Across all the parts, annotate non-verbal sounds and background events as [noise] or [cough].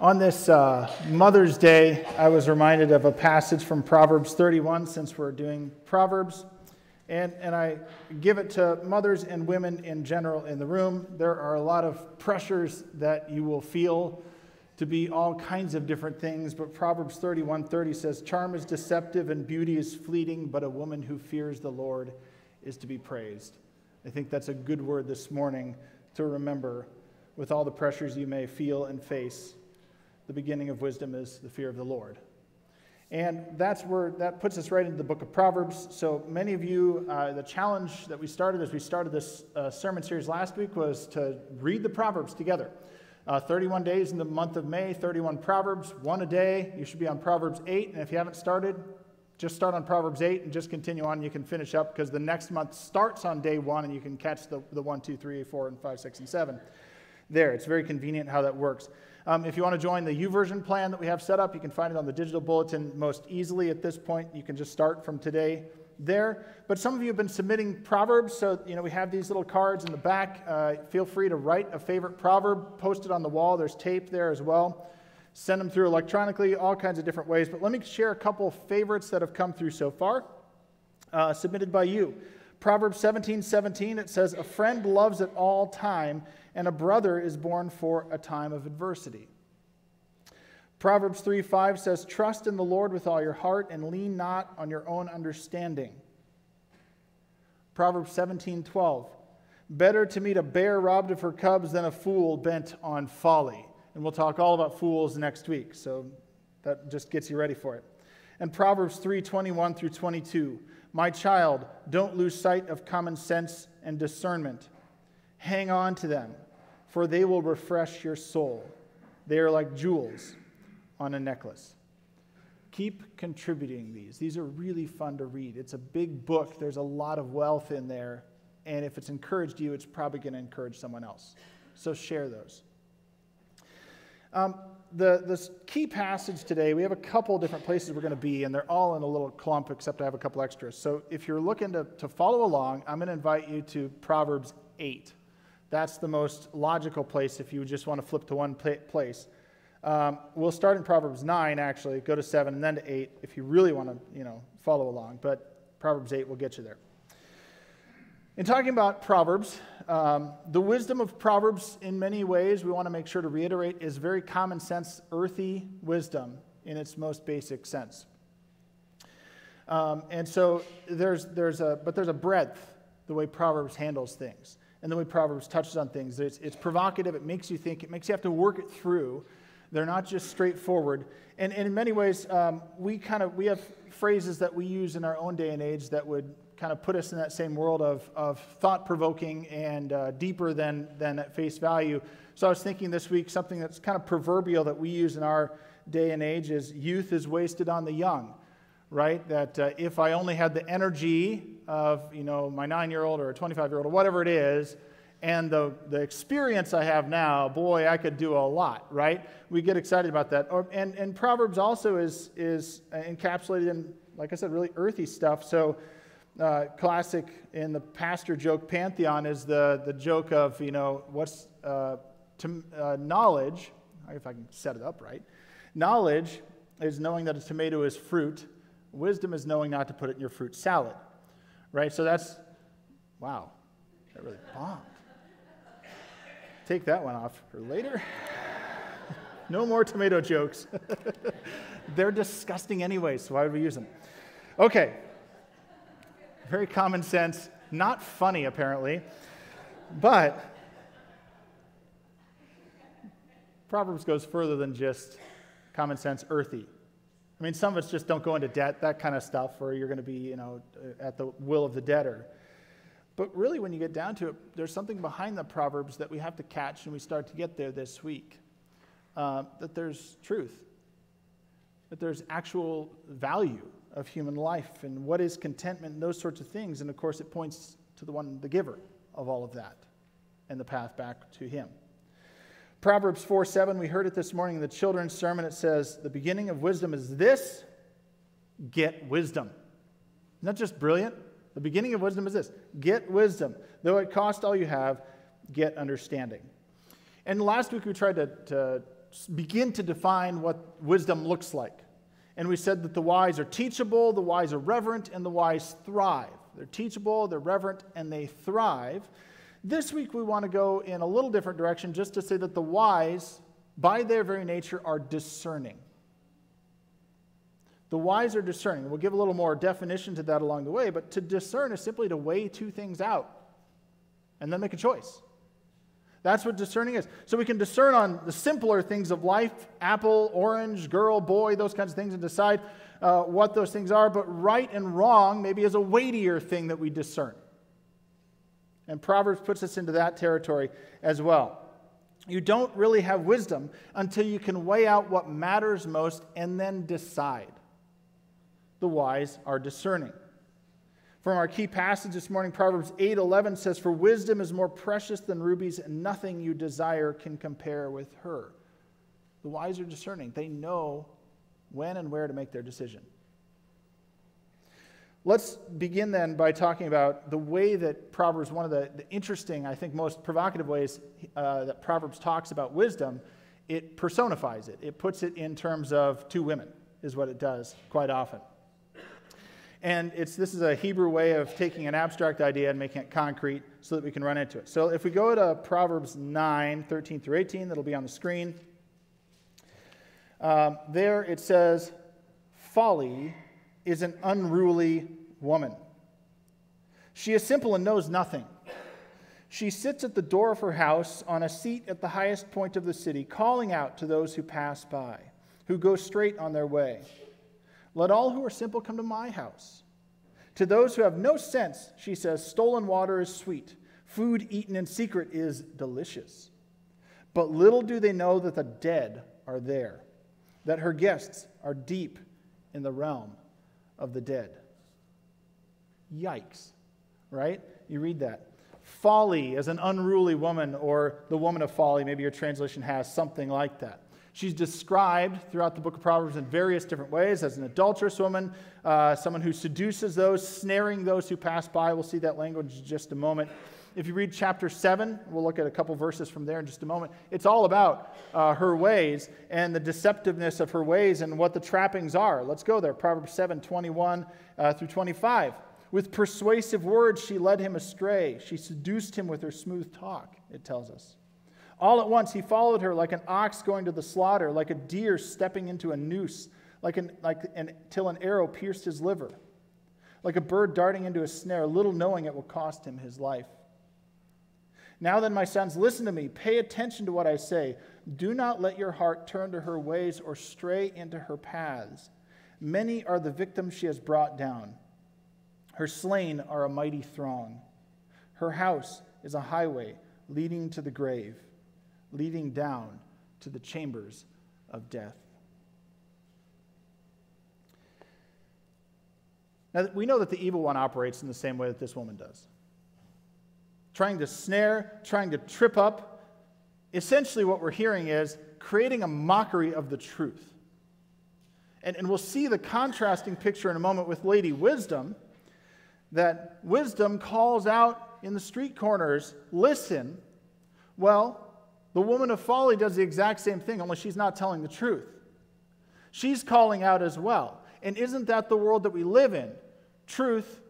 On this uh, Mother's Day, I was reminded of a passage from Proverbs 31 since we're doing Proverbs. And, and I give it to mothers and women in general in the room. There are a lot of pressures that you will feel to be all kinds of different things, but Proverbs 31:30 says, "Charm is deceptive and beauty is fleeting, but a woman who fears the Lord is to be praised." I think that's a good word this morning to remember with all the pressures you may feel and face the beginning of wisdom is the fear of the Lord. And that's where that puts us right into the book of Proverbs. So many of you, uh, the challenge that we started as we started this uh, sermon series last week was to read the Proverbs together. Uh, 31 days in the month of May, 31 Proverbs, one a day. You should be on Proverbs 8. And if you haven't started, just start on Proverbs 8 and just continue on. You can finish up because the next month starts on day one and you can catch the, the 1, 2, 3, 4, and 5, 6, and 7 there. It's very convenient how that works. Um, if you want to join the YouVersion plan that we have set up, you can find it on the digital bulletin most easily at this point. You can just start from today there. But some of you have been submitting proverbs, so you know we have these little cards in the back. Uh, feel free to write a favorite proverb, post it on the wall. There's tape there as well. Send them through electronically, all kinds of different ways. But let me share a couple favorites that have come through so far, uh, submitted by you. Proverbs 17 17, it says, A friend loves at all time, and a brother is born for a time of adversity. Proverbs 3 5 says, Trust in the Lord with all your heart and lean not on your own understanding. Proverbs 17 12, Better to meet a bear robbed of her cubs than a fool bent on folly. And we'll talk all about fools next week, so that just gets you ready for it. And Proverbs 3 21 through 22. My child, don't lose sight of common sense and discernment. Hang on to them, for they will refresh your soul. They are like jewels on a necklace. Keep contributing these. These are really fun to read. It's a big book, there's a lot of wealth in there. And if it's encouraged you, it's probably going to encourage someone else. So share those. Um, the, the key passage today, we have a couple different places we're going to be, and they're all in a little clump, except I have a couple extras. So if you're looking to, to follow along, I'm going to invite you to Proverbs 8. That's the most logical place if you just want to flip to one place. Um, we'll start in Proverbs 9, actually, go to 7, and then to 8 if you really want to, you know, follow along. But Proverbs 8 will get you there. In talking about Proverbs, um, the wisdom of Proverbs, in many ways, we want to make sure to reiterate, is very common sense, earthy wisdom in its most basic sense. Um, and so there's, there's a, but there's a breadth the way Proverbs handles things and the way Proverbs touches on things. It's, it's provocative, it makes you think, it makes you have to work it through. They're not just straightforward. And, and in many ways, um, we kind of, we have phrases that we use in our own day and age that would kind of put us in that same world of, of thought provoking and uh, deeper than, than at face value. So I was thinking this week something that's kind of proverbial that we use in our day and age is youth is wasted on the young, right? That uh, if I only had the energy of, you know, my nine year old or a 25 year old or whatever it is, and the, the experience I have now, boy, I could do a lot, right? We get excited about that. Or, and, and Proverbs also is, is encapsulated in, like I said, really earthy stuff. So uh, classic in the pastor joke pantheon is the, the joke of, you know, what's uh, to, uh, knowledge, if I can set it up right. Knowledge is knowing that a tomato is fruit. Wisdom is knowing not to put it in your fruit salad, right? So that's, wow, that really bombed. Take that one off for later. [laughs] no more tomato jokes. [laughs] They're disgusting anyway, so why would we use them? Okay, very common sense, not funny apparently, but Proverbs goes further than just common sense, earthy. I mean, some of us just don't go into debt, that kind of stuff, or you're going to be, you know, at the will of the debtor. But really, when you get down to it, there's something behind the Proverbs that we have to catch, and we start to get there this week. Uh, that there's truth, that there's actual value of human life and what is contentment and those sorts of things. And of course, it points to the one, the giver of all of that and the path back to him. Proverbs 4 7, we heard it this morning in the children's sermon. It says, The beginning of wisdom is this get wisdom. That just brilliant? The beginning of wisdom is this get wisdom. Though it cost all you have, get understanding. And last week we tried to, to begin to define what wisdom looks like. And we said that the wise are teachable, the wise are reverent, and the wise thrive. They're teachable, they're reverent, and they thrive. This week we want to go in a little different direction just to say that the wise, by their very nature, are discerning. The wise are discerning. We'll give a little more definition to that along the way, but to discern is simply to weigh two things out and then make a choice. That's what discerning is. So we can discern on the simpler things of life apple, orange, girl, boy, those kinds of things, and decide uh, what those things are. But right and wrong maybe is a weightier thing that we discern. And Proverbs puts us into that territory as well. You don't really have wisdom until you can weigh out what matters most and then decide the wise are discerning. From our key passage this morning, Proverbs 8:11 says, "For wisdom is more precious than rubies, and nothing you desire can compare with her." The wise are discerning. They know when and where to make their decision. Let's begin then by talking about the way that Proverbs, one of the, the interesting, I think, most provocative ways uh, that Proverbs talks about wisdom, it personifies it. It puts it in terms of two women, is what it does quite often. And it's, this is a Hebrew way of taking an abstract idea and making it concrete so that we can run into it. So if we go to Proverbs 9, 13 through 18, that'll be on the screen. Um, there it says, Folly is an unruly woman. She is simple and knows nothing. She sits at the door of her house on a seat at the highest point of the city, calling out to those who pass by, who go straight on their way. Let all who are simple come to my house. To those who have no sense, she says, stolen water is sweet. Food eaten in secret is delicious. But little do they know that the dead are there, that her guests are deep in the realm of the dead. Yikes, right? You read that. Folly as an unruly woman, or the woman of folly, maybe your translation has something like that. She's described throughout the book of Proverbs in various different ways as an adulterous woman, uh, someone who seduces those, snaring those who pass by. We'll see that language in just a moment. If you read chapter 7, we'll look at a couple verses from there in just a moment. It's all about uh, her ways and the deceptiveness of her ways and what the trappings are. Let's go there. Proverbs 7 21 uh, through 25. With persuasive words, she led him astray. She seduced him with her smooth talk, it tells us. All at once he followed her like an ox going to the slaughter, like a deer stepping into a noose, like an, like an, till an arrow pierced his liver, like a bird darting into a snare, little knowing it will cost him his life. Now then, my sons, listen to me. Pay attention to what I say. Do not let your heart turn to her ways or stray into her paths. Many are the victims she has brought down. Her slain are a mighty throng. Her house is a highway leading to the grave leading down to the chambers of death. Now, we know that the evil one operates in the same way that this woman does trying to snare, trying to trip up. Essentially, what we're hearing is creating a mockery of the truth. And, and we'll see the contrasting picture in a moment with Lady Wisdom that wisdom calls out in the street corners, listen. Well, the woman of folly does the exact same thing, only she's not telling the truth. She's calling out as well. And isn't that the world that we live in? Truth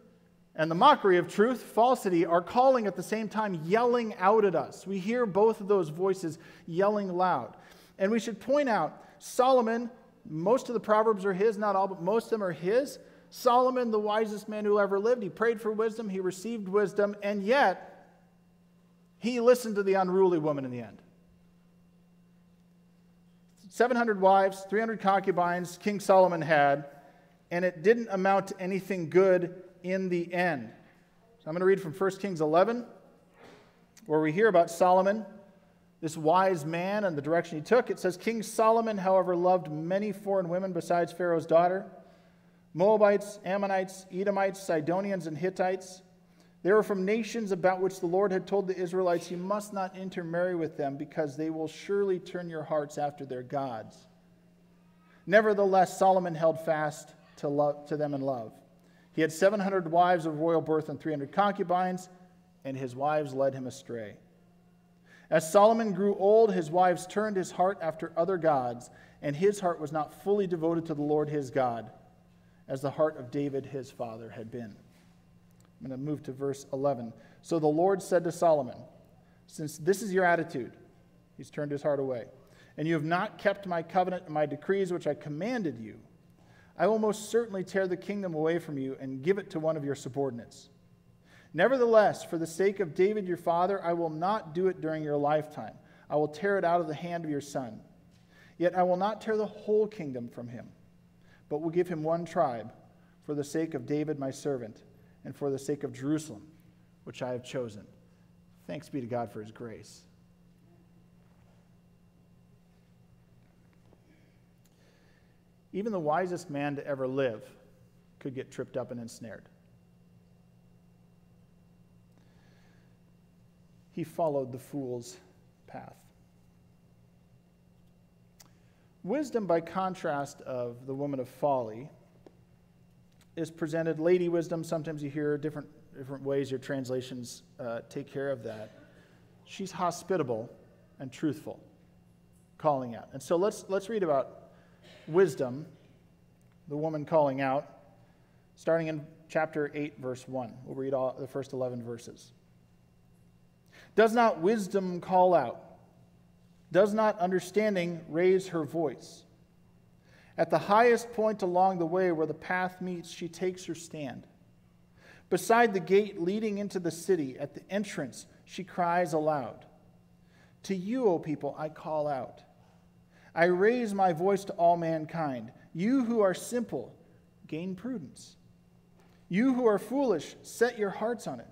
and the mockery of truth, falsity, are calling at the same time, yelling out at us. We hear both of those voices yelling loud. And we should point out Solomon, most of the Proverbs are his, not all, but most of them are his. Solomon, the wisest man who ever lived, he prayed for wisdom, he received wisdom, and yet he listened to the unruly woman in the end. 700 wives, 300 concubines King Solomon had, and it didn't amount to anything good in the end. So I'm going to read from 1 Kings 11, where we hear about Solomon, this wise man, and the direction he took. It says King Solomon, however, loved many foreign women besides Pharaoh's daughter Moabites, Ammonites, Edomites, Sidonians, and Hittites. They were from nations about which the Lord had told the Israelites, You must not intermarry with them, because they will surely turn your hearts after their gods. Nevertheless, Solomon held fast to, love, to them in love. He had 700 wives of royal birth and 300 concubines, and his wives led him astray. As Solomon grew old, his wives turned his heart after other gods, and his heart was not fully devoted to the Lord his God, as the heart of David his father had been. I'm going to move to verse 11. So the Lord said to Solomon, Since this is your attitude, he's turned his heart away, and you have not kept my covenant and my decrees which I commanded you, I will most certainly tear the kingdom away from you and give it to one of your subordinates. Nevertheless, for the sake of David your father, I will not do it during your lifetime. I will tear it out of the hand of your son. Yet I will not tear the whole kingdom from him, but will give him one tribe for the sake of David my servant and for the sake of Jerusalem, which I have chosen. Thanks be to God for his grace. Even the wisest man to ever live could get tripped up and ensnared. He followed the fool's path. Wisdom, by contrast of the woman of folly, is presented lady wisdom. Sometimes you hear different, different ways your translations uh, take care of that. She's hospitable and truthful, calling out. And so let's, let's read about wisdom, the woman calling out, starting in chapter 8, verse 1. We'll read all the first 11 verses. Does not wisdom call out? Does not understanding raise her voice? At the highest point along the way where the path meets, she takes her stand. Beside the gate leading into the city, at the entrance, she cries aloud To you, O people, I call out. I raise my voice to all mankind. You who are simple, gain prudence. You who are foolish, set your hearts on it.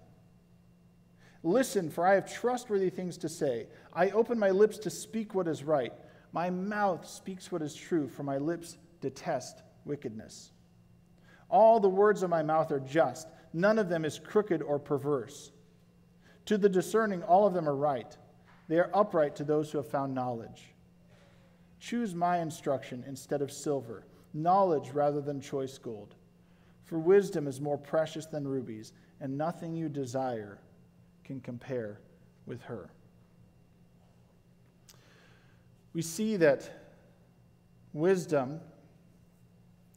Listen, for I have trustworthy things to say. I open my lips to speak what is right. My mouth speaks what is true, for my lips detest wickedness. All the words of my mouth are just, none of them is crooked or perverse. To the discerning, all of them are right. They are upright to those who have found knowledge. Choose my instruction instead of silver, knowledge rather than choice gold. For wisdom is more precious than rubies, and nothing you desire can compare with her. We see that wisdom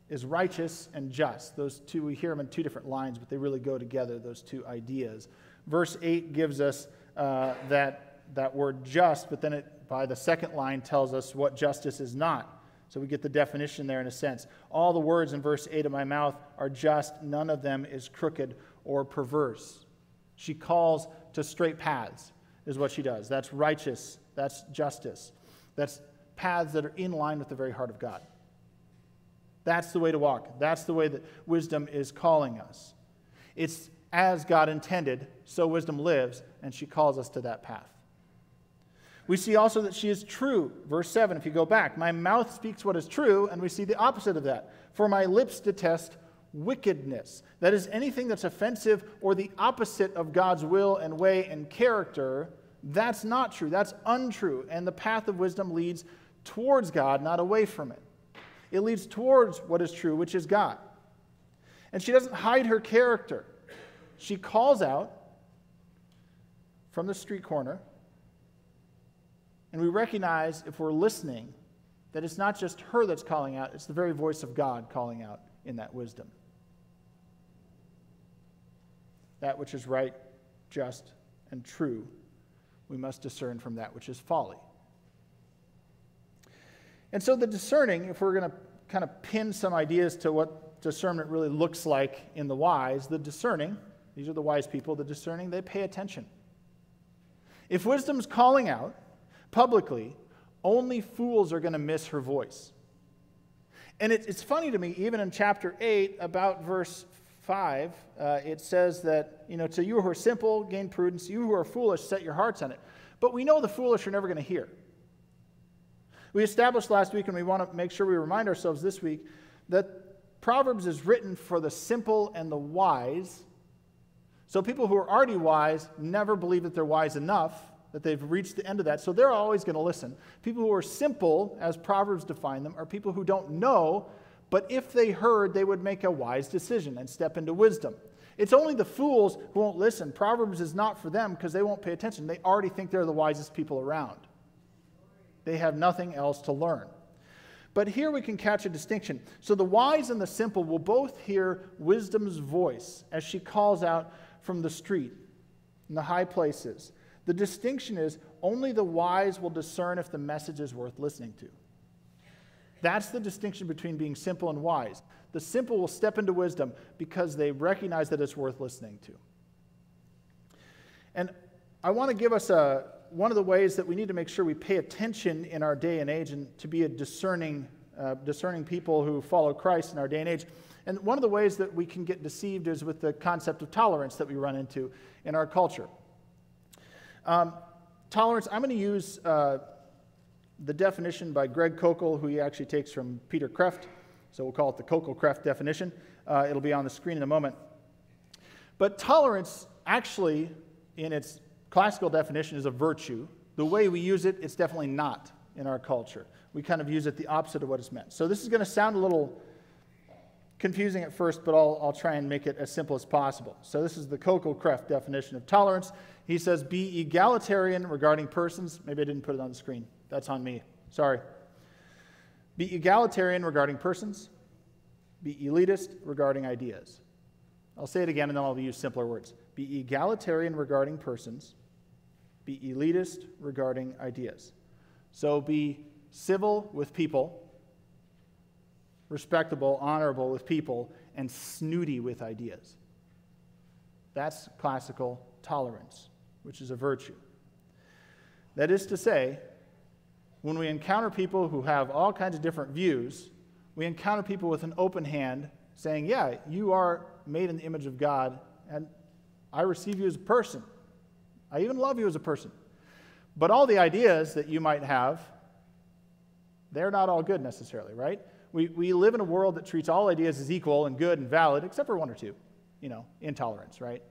is righteous and just. Those two, we hear them in two different lines, but they really go together, those two ideas. Verse 8 gives us uh, that, that word just, but then it, the second line, tells us what justice is not. So we get the definition there in a sense. All the words in verse 8 of my mouth are just, none of them is crooked or perverse. She calls to straight paths, is what she does. That's righteous, that's justice, that's paths that are in line with the very heart of God. That's the way to walk. That's the way that wisdom is calling us. It's as God intended, so wisdom lives, and she calls us to that path. We see also that she is true. Verse 7, if you go back, my mouth speaks what is true, and we see the opposite of that. For my lips detest wickedness. That is, anything that's offensive or the opposite of God's will and way and character, that's not true. That's untrue. And the path of wisdom leads towards God, not away from it. It leads towards what is true, which is God. And she doesn't hide her character. She calls out from the street corner. And we recognize, if we're listening, that it's not just her that's calling out, it's the very voice of God calling out in that wisdom that which is right, just, and true, we must discern from that which is folly. And so, the discerning, if we're going to kind of pin some ideas to what discernment really looks like in the wise, the discerning, these are the wise people, the discerning, they pay attention. If wisdom's calling out publicly, only fools are going to miss her voice. And it, it's funny to me, even in chapter 8, about verse 5, uh, it says that, you know, to you who are simple, gain prudence. You who are foolish, set your hearts on it. But we know the foolish are never going to hear. We established last week, and we want to make sure we remind ourselves this week, that Proverbs is written for the simple and the wise. So people who are already wise never believe that they're wise enough, that they've reached the end of that. So they're always going to listen. People who are simple, as Proverbs define them, are people who don't know but if they heard, they would make a wise decision and step into wisdom. It's only the fools who won't listen. Proverbs is not for them because they won't pay attention. They already think they're the wisest people around. They have nothing else to learn. But here we can catch a distinction. So the wise and the simple will both hear wisdom's voice as she calls out from the street in the high places. The distinction is only the wise will discern if the message is worth listening to. That's the distinction between being simple and wise. The simple will step into wisdom because they recognize that it's worth listening to. And I want to give us a, one of the ways that we need to make sure we pay attention in our day and age and to be a discerning, uh, discerning people who follow Christ in our day and age. And one of the ways that we can get deceived is with the concept of tolerance that we run into in our culture. Um, tolerance, I'm going to use uh, the definition by Greg Koukl, who he actually takes from Peter Kreeft. So we'll call it the Koukl Kreeft definition. Uh, it'll be on the screen in a moment. But tolerance, actually, in its classical definition, is a virtue. The way we use it, it's definitely not in our culture. We kind of use it the opposite of what it's meant. So this is going to sound a little confusing at first, but I'll, I'll try and make it as simple as possible. So this is the Koukl Kreeft definition of tolerance. He says, be egalitarian regarding persons. Maybe I didn't put it on the screen. That's on me. Sorry. Be egalitarian regarding persons. Be elitist regarding ideas. I'll say it again and then I'll use simpler words. Be egalitarian regarding persons. Be elitist regarding ideas. So be civil with people, respectable, honorable with people, and snooty with ideas. That's classical tolerance, which is a virtue. That is to say, when we encounter people who have all kinds of different views, we encounter people with an open hand saying, Yeah, you are made in the image of God, and I receive you as a person. I even love you as a person. But all the ideas that you might have, they're not all good necessarily, right? We, we live in a world that treats all ideas as equal and good and valid, except for one or two, you know, intolerance, right?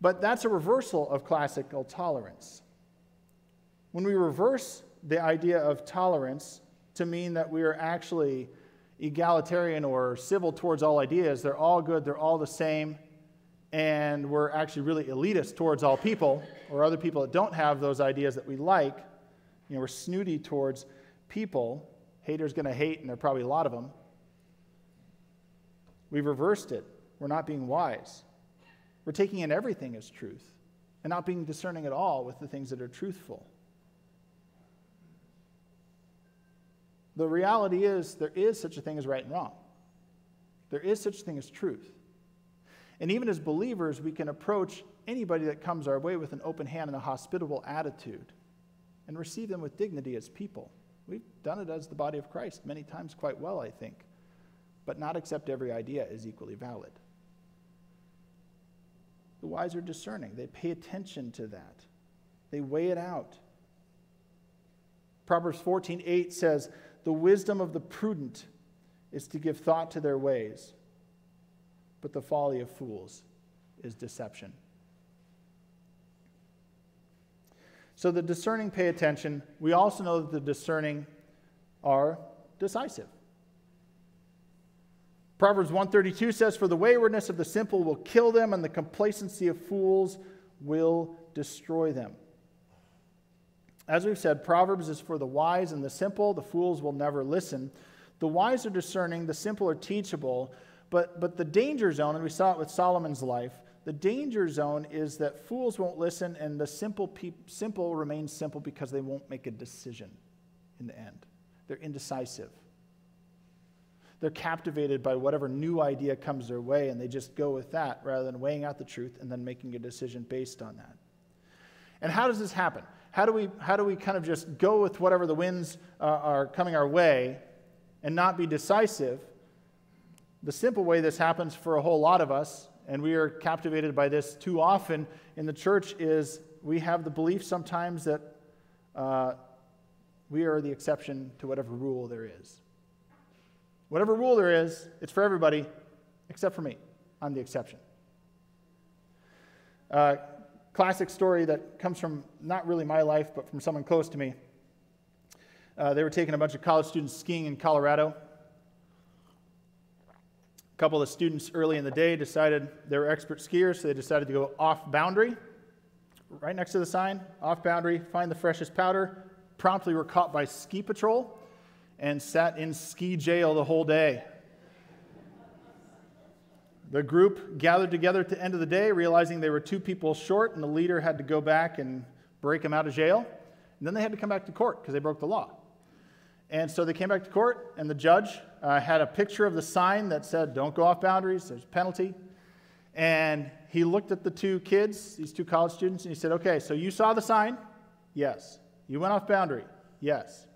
But that's a reversal of classical tolerance. When we reverse the idea of tolerance to mean that we are actually egalitarian or civil towards all ideas, they're all good, they're all the same, and we're actually really elitist towards all people or other people that don't have those ideas that we like, you know, we're snooty towards people. Haters going to hate, and there are probably a lot of them. We've reversed it. We're not being wise. We're taking in everything as truth and not being discerning at all with the things that are truthful. The reality is, there is such a thing as right and wrong. There is such a thing as truth. And even as believers, we can approach anybody that comes our way with an open hand and a hospitable attitude and receive them with dignity as people. We've done it as the body of Christ many times quite well, I think. But not accept every idea is equally valid. The wise are discerning, they pay attention to that, they weigh it out. Proverbs 14 8 says, the wisdom of the prudent is to give thought to their ways, but the folly of fools is deception. So the discerning pay attention. We also know that the discerning are decisive. Proverbs 132 says, For the waywardness of the simple will kill them, and the complacency of fools will destroy them. As we've said, Proverbs is for the wise and the simple. The fools will never listen. The wise are discerning, the simple are teachable. But, but the danger zone, and we saw it with Solomon's life, the danger zone is that fools won't listen and the simple, simple remain simple because they won't make a decision in the end. They're indecisive. They're captivated by whatever new idea comes their way and they just go with that rather than weighing out the truth and then making a decision based on that. And how does this happen? how do we, how do we kind of just go with whatever the winds uh, are coming our way and not be decisive? The simple way this happens for a whole lot of us, and we are captivated by this too often in the church, is we have the belief sometimes that uh, we are the exception to whatever rule there is. Whatever rule there is, it's for everybody except for me. I'm the exception. Uh, classic story that comes from not really my life, but from someone close to me. Uh, they were taking a bunch of college students skiing in Colorado. Couple of students early in the day decided they were expert skiers, so they decided to go off boundary. Right next to the sign, off boundary, find the freshest powder. Promptly were caught by ski patrol and sat in ski jail the whole day. The group gathered together at the end of the day, realizing they were two people short, and the leader had to go back and break them out of jail. And then they had to come back to court because they broke the law. And so they came back to court, and the judge uh, had a picture of the sign that said, Don't go off boundaries, there's a penalty. And he looked at the two kids, these two college students, and he said, Okay, so you saw the sign? Yes. You went off boundary? Yes.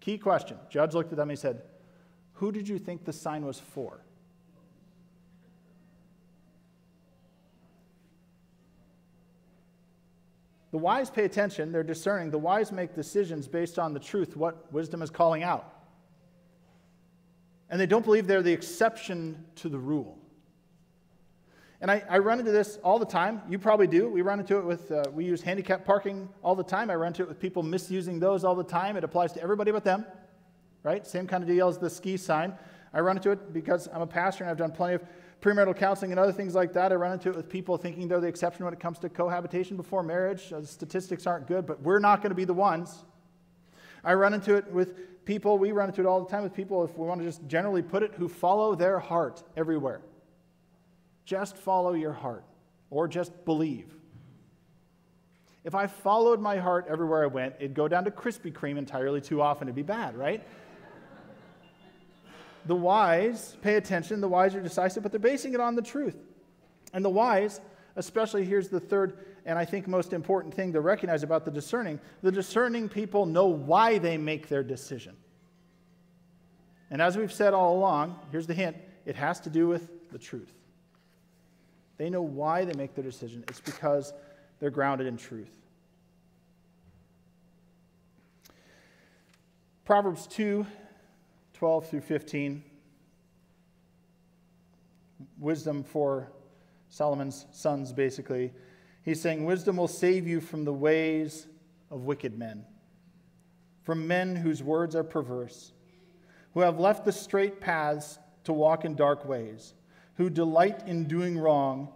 Key question. Judge looked at them and he said, Who did you think the sign was for? The wise pay attention, they're discerning. The wise make decisions based on the truth, what wisdom is calling out. And they don't believe they're the exception to the rule. And I, I run into this all the time. You probably do. We run into it with, uh, we use handicap parking all the time. I run into it with people misusing those all the time. It applies to everybody but them, right? Same kind of deal as the ski sign. I run into it because I'm a pastor and I've done plenty of premarital counseling and other things like that. I run into it with people thinking they're the exception when it comes to cohabitation before marriage. Uh, the statistics aren't good, but we're not going to be the ones. I run into it with people, we run into it all the time with people, if we want to just generally put it, who follow their heart everywhere. Just follow your heart, or just believe. If I followed my heart everywhere I went, it'd go down to Krispy Kreme entirely too often. It'd be bad, right? the wise pay attention, the wise are decisive, but they're basing it on the truth. And the wise, especially here's the third and I think most important thing to recognize about the discerning the discerning people know why they make their decision. And as we've said all along, here's the hint it has to do with the truth. They know why they make their decision, it's because they're grounded in truth. Proverbs 2 12 through 15. Wisdom for Solomon's sons, basically. He's saying, Wisdom will save you from the ways of wicked men, from men whose words are perverse, who have left the straight paths to walk in dark ways, who delight in doing wrong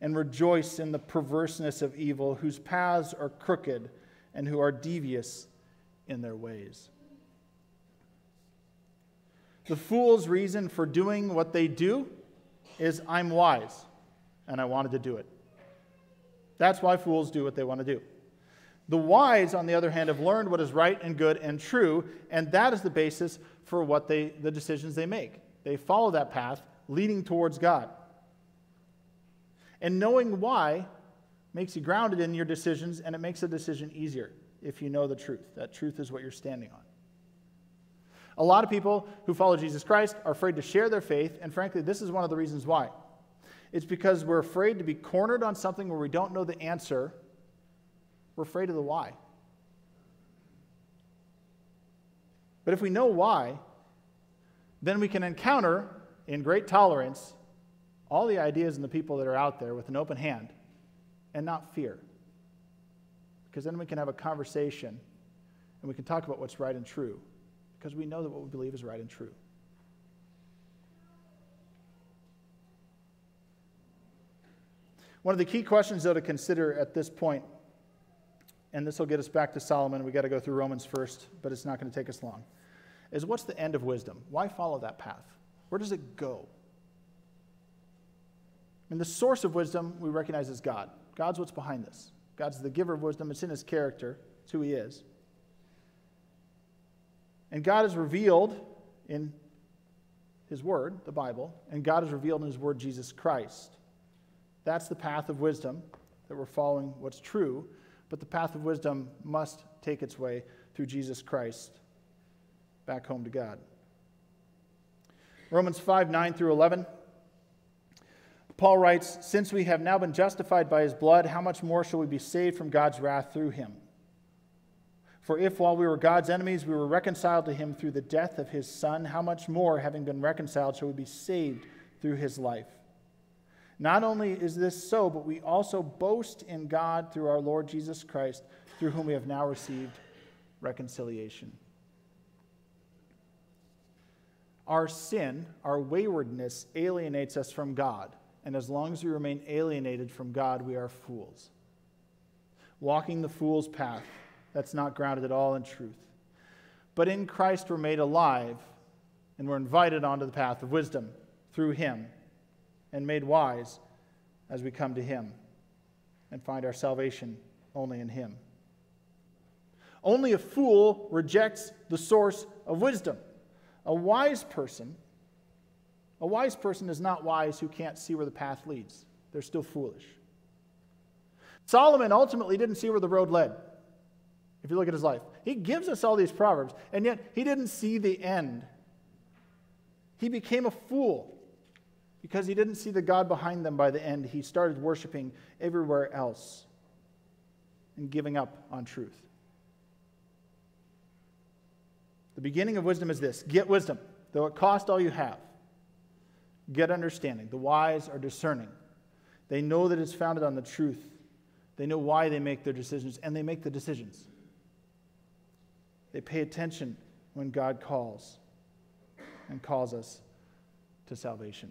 and rejoice in the perverseness of evil, whose paths are crooked and who are devious in their ways. The fool's reason for doing what they do is I'm wise and I wanted to do it. That's why fools do what they want to do. The wise, on the other hand, have learned what is right and good and true, and that is the basis for what they, the decisions they make. They follow that path leading towards God. And knowing why makes you grounded in your decisions, and it makes a decision easier if you know the truth. That truth is what you're standing on. A lot of people who follow Jesus Christ are afraid to share their faith, and frankly, this is one of the reasons why. It's because we're afraid to be cornered on something where we don't know the answer. We're afraid of the why. But if we know why, then we can encounter in great tolerance all the ideas and the people that are out there with an open hand and not fear. Because then we can have a conversation and we can talk about what's right and true because we know that what we believe is right and true. One of the key questions, though, to consider at this point, and this will get us back to Solomon, we got to go through Romans first, but it's not going to take us long, is what's the end of wisdom? Why follow that path? Where does it go? And the source of wisdom we recognize is God. God's what's behind this. God's the giver of wisdom. It's in his character. It's who he is. And God is revealed in His Word, the Bible, and God is revealed in His Word, Jesus Christ. That's the path of wisdom that we're following what's true, but the path of wisdom must take its way through Jesus Christ back home to God. Romans 5 9 through 11. Paul writes, Since we have now been justified by his blood, how much more shall we be saved from God's wrath through him? For if while we were God's enemies, we were reconciled to him through the death of his Son, how much more, having been reconciled, shall we be saved through his life? Not only is this so, but we also boast in God through our Lord Jesus Christ, through whom we have now received reconciliation. Our sin, our waywardness, alienates us from God. And as long as we remain alienated from God, we are fools. Walking the fool's path, that's not grounded at all in truth. But in Christ, we're made alive and we're invited onto the path of wisdom through Him and made wise as we come to Him and find our salvation only in Him. Only a fool rejects the source of wisdom. A wise person, a wise person is not wise who can't see where the path leads. They're still foolish. Solomon ultimately didn't see where the road led. If you look at his life, he gives us all these proverbs, and yet he didn't see the end. He became a fool because he didn't see the God behind them by the end. He started worshiping everywhere else and giving up on truth. The beginning of wisdom is this get wisdom, though it cost all you have. Get understanding. The wise are discerning. They know that it's founded on the truth. They know why they make their decisions, and they make the decisions. They pay attention when God calls and calls us to salvation.